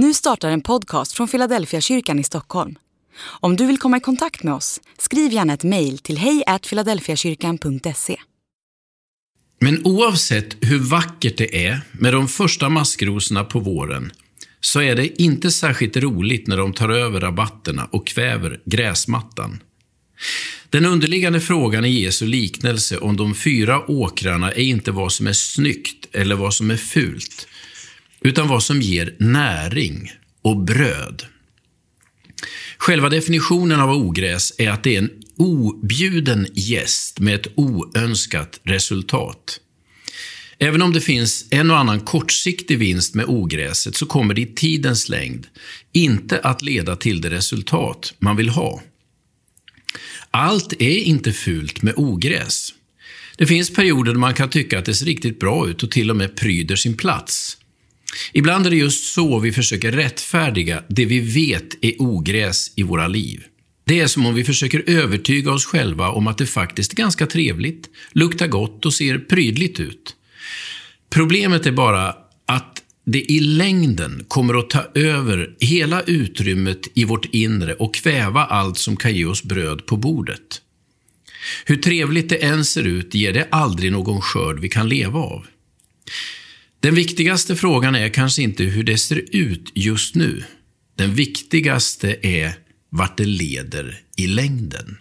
Nu startar en podcast från Philadelphia kyrkan i Stockholm. Om du vill komma i kontakt med oss, skriv gärna ett mejl till hejfiladelfiakyrkan.se. Men oavsett hur vackert det är med de första maskrosorna på våren så är det inte särskilt roligt när de tar över rabatterna och kväver gräsmattan. Den underliggande frågan i Jesu liknelse om de fyra åkrarna är inte vad som är snyggt eller vad som är fult, utan vad som ger näring och bröd. Själva definitionen av ogräs är att det är en objuden gäst med ett oönskat resultat. Även om det finns en och annan kortsiktig vinst med ogräset så kommer det i tidens längd inte att leda till det resultat man vill ha. Allt är inte fult med ogräs. Det finns perioder då man kan tycka att det ser riktigt bra ut och till och med pryder sin plats. Ibland är det just så vi försöker rättfärdiga det vi vet är ogräs i våra liv. Det är som om vi försöker övertyga oss själva om att det faktiskt är ganska trevligt, luktar gott och ser prydligt ut. Problemet är bara att det i längden kommer att ta över hela utrymmet i vårt inre och kväva allt som kan ge oss bröd på bordet. Hur trevligt det än ser ut ger det aldrig någon skörd vi kan leva av. Den viktigaste frågan är kanske inte hur det ser ut just nu. Den viktigaste är vart det leder i längden.